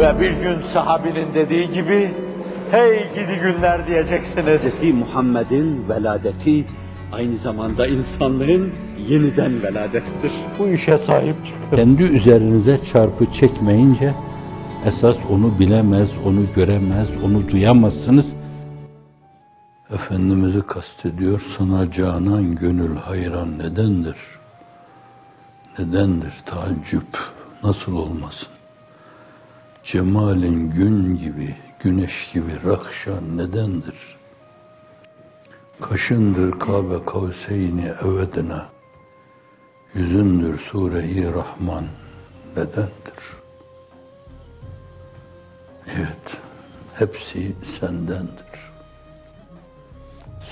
Ve bir gün sahabinin dediği gibi, hey gidi günler diyeceksiniz. Hz. Muhammed'in veladeti aynı zamanda insanlığın yeniden veladettir. Bu işe sahip çıkın. Kendi üzerinize çarpı çekmeyince esas onu bilemez, onu göremez, onu duyamazsınız. Efendimiz'i kastediyor, sana canan gönül hayran nedendir? Nedendir taaccüp, nasıl olmasın? Cemalin gün gibi, güneş gibi rahşan nedendir? Kaşındır Kabe kavseyni evedine, yüzündür Sure-i Rahman nedendir? Evet, hepsi sendendir.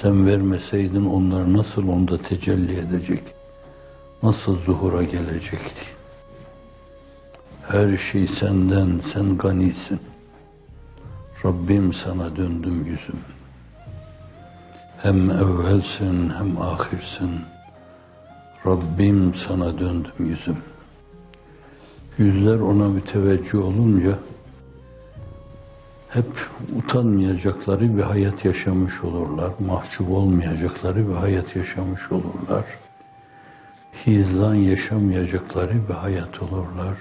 Sen vermeseydin onlar nasıl onda tecelli edecek, nasıl zuhura gelecekti? Her şey senden, sen ganisin. Rabbim sana döndüm yüzüm. Hem evvelsin hem ahirsin. Rabbim sana döndüm yüzüm. Yüzler ona müteveccih olunca hep utanmayacakları bir hayat yaşamış olurlar. Mahcup olmayacakları bir hayat yaşamış olurlar. Hizlan yaşamayacakları bir hayat olurlar.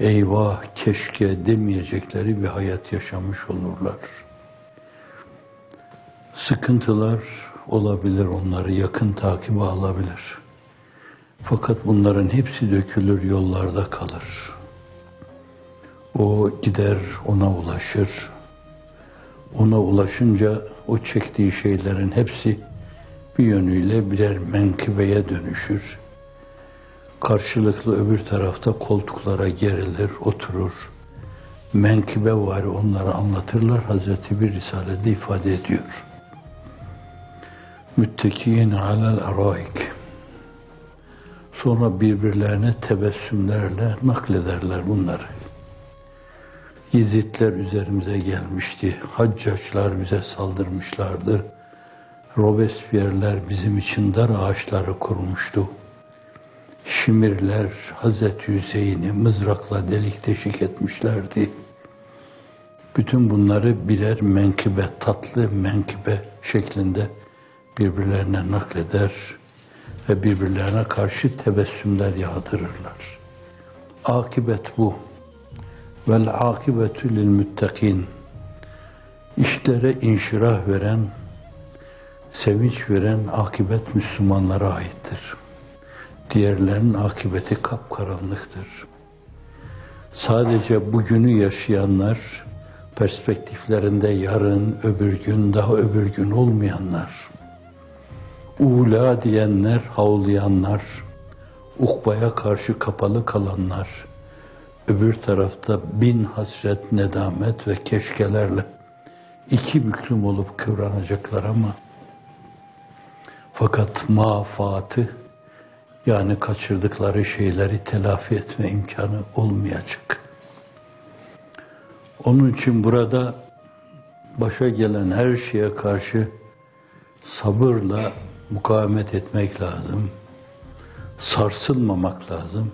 Eyvah keşke demeyecekleri bir hayat yaşamış olurlar. Sıkıntılar olabilir onları yakın takibe alabilir. Fakat bunların hepsi dökülür yollarda kalır. O gider ona ulaşır. Ona ulaşınca o çektiği şeylerin hepsi bir yönüyle birer menkıbeye dönüşür. Karşılıklı öbür tarafta koltuklara gerilir, oturur. Menkıbe var onları anlatırlar. Hazreti bir Risalede ifade ediyor. Müttekiyin alel araik. Sonra birbirlerine tebessümlerle naklederler bunları. Yezidler üzerimize gelmişti. Haccaçlar bize saldırmışlardı. Robespierre'ler bizim için dar ağaçları kurmuştu. Şimirler Hazreti Hüseyin'i mızrakla delik deşik etmişlerdi. Bütün bunları birer menkıbe, tatlı menkıbe şeklinde birbirlerine nakleder ve birbirlerine karşı tebessümler yağdırırlar. Akibet bu. Vel akibetü lil müttakin. İşlere inşirah veren, sevinç veren akibet Müslümanlara aittir. Diğerlerinin akibeti kapkaranlıktır. Sadece bugünü yaşayanlar, perspektiflerinde yarın, öbür gün, daha öbür gün olmayanlar, ula diyenler, havlayanlar, ukbaya karşı kapalı kalanlar, öbür tarafta bin hasret, nedamet ve keşkelerle iki büklüm olup kıvranacaklar ama fakat mafatı yani kaçırdıkları şeyleri telafi etme imkanı olmayacak. Onun için burada başa gelen her şeye karşı sabırla mukavemet etmek lazım. Sarsılmamak lazım.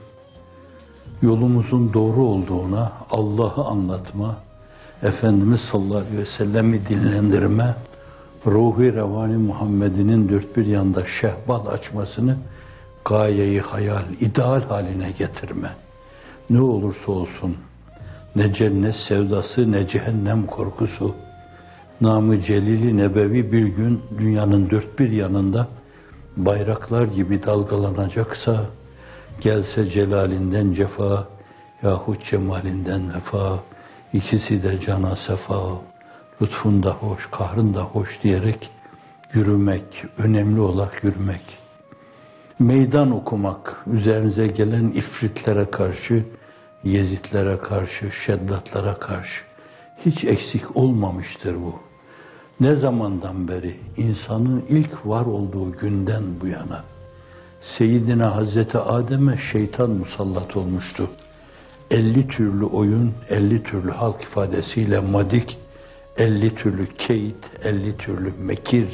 Yolumuzun doğru olduğuna Allah'ı anlatma, Efendimiz sallallahu aleyhi ve sellemi dinlendirme, ruhi revani Muhammed'inin dört bir yanda şehbal açmasını gayeyi hayal, ideal haline getirme. Ne olursa olsun, ne cennet sevdası, ne cehennem korkusu, namı celili nebevi bir gün dünyanın dört bir yanında bayraklar gibi dalgalanacaksa, gelse celalinden cefa, yahut cemalinden vefa, ikisi de cana sefa, lütfunda hoş, kahrında hoş diyerek yürümek, önemli olarak yürümek. Meydan okumak, üzerinize gelen ifritlere karşı, yezitlere karşı, şeddatlara karşı hiç eksik olmamıştır bu. Ne zamandan beri insanın ilk var olduğu günden bu yana Seyyidina Hazreti Adem'e şeytan musallat olmuştu. 50 türlü oyun, 50 türlü halk ifadesiyle madik, 50 türlü keyit, 50 türlü mekir.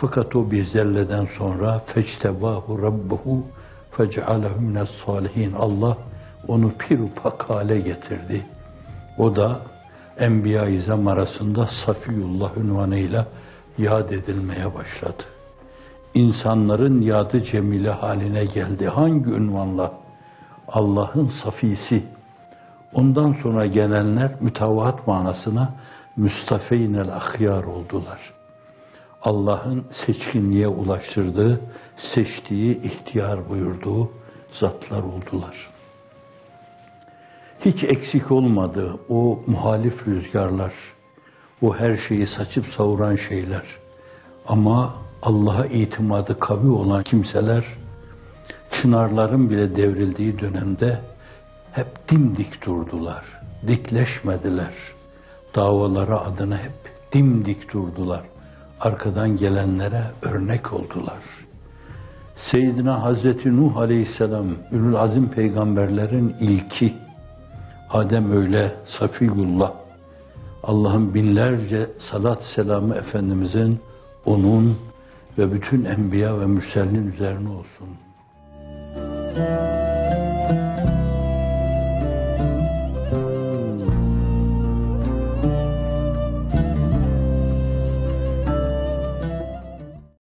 Fakat o bir zelleden sonra fectebahu rabbuhu fecealehu mines salihin. Allah onu pirupak hale getirdi. O da Enbiya-i İzam arasında Safiyullah ünvanıyla yad edilmeye başladı. İnsanların yadı cemile haline geldi. Hangi ünvanla? Allah'ın safisi. Ondan sonra gelenler mütevaat manasına müstafeynel ahyar oldular. Allah'ın seçkinliğe ulaştırdığı, seçtiği, ihtiyar buyurduğu zatlar oldular. Hiç eksik olmadı o muhalif rüzgarlar, o her şeyi saçıp savuran şeyler. Ama Allah'a itimadı kavi olan kimseler, çınarların bile devrildiği dönemde hep dimdik durdular, dikleşmediler. Davaları adına hep dimdik durdular. Arkadan gelenlere örnek oldular. Seyyidina Hazreti Nuh Aleyhisselam, Ünül Azim peygamberlerin ilki, Adem öyle, Safiyullah, Allah'ın binlerce salat selamı Efendimizin, onun ve bütün enbiya ve mürselin üzerine olsun.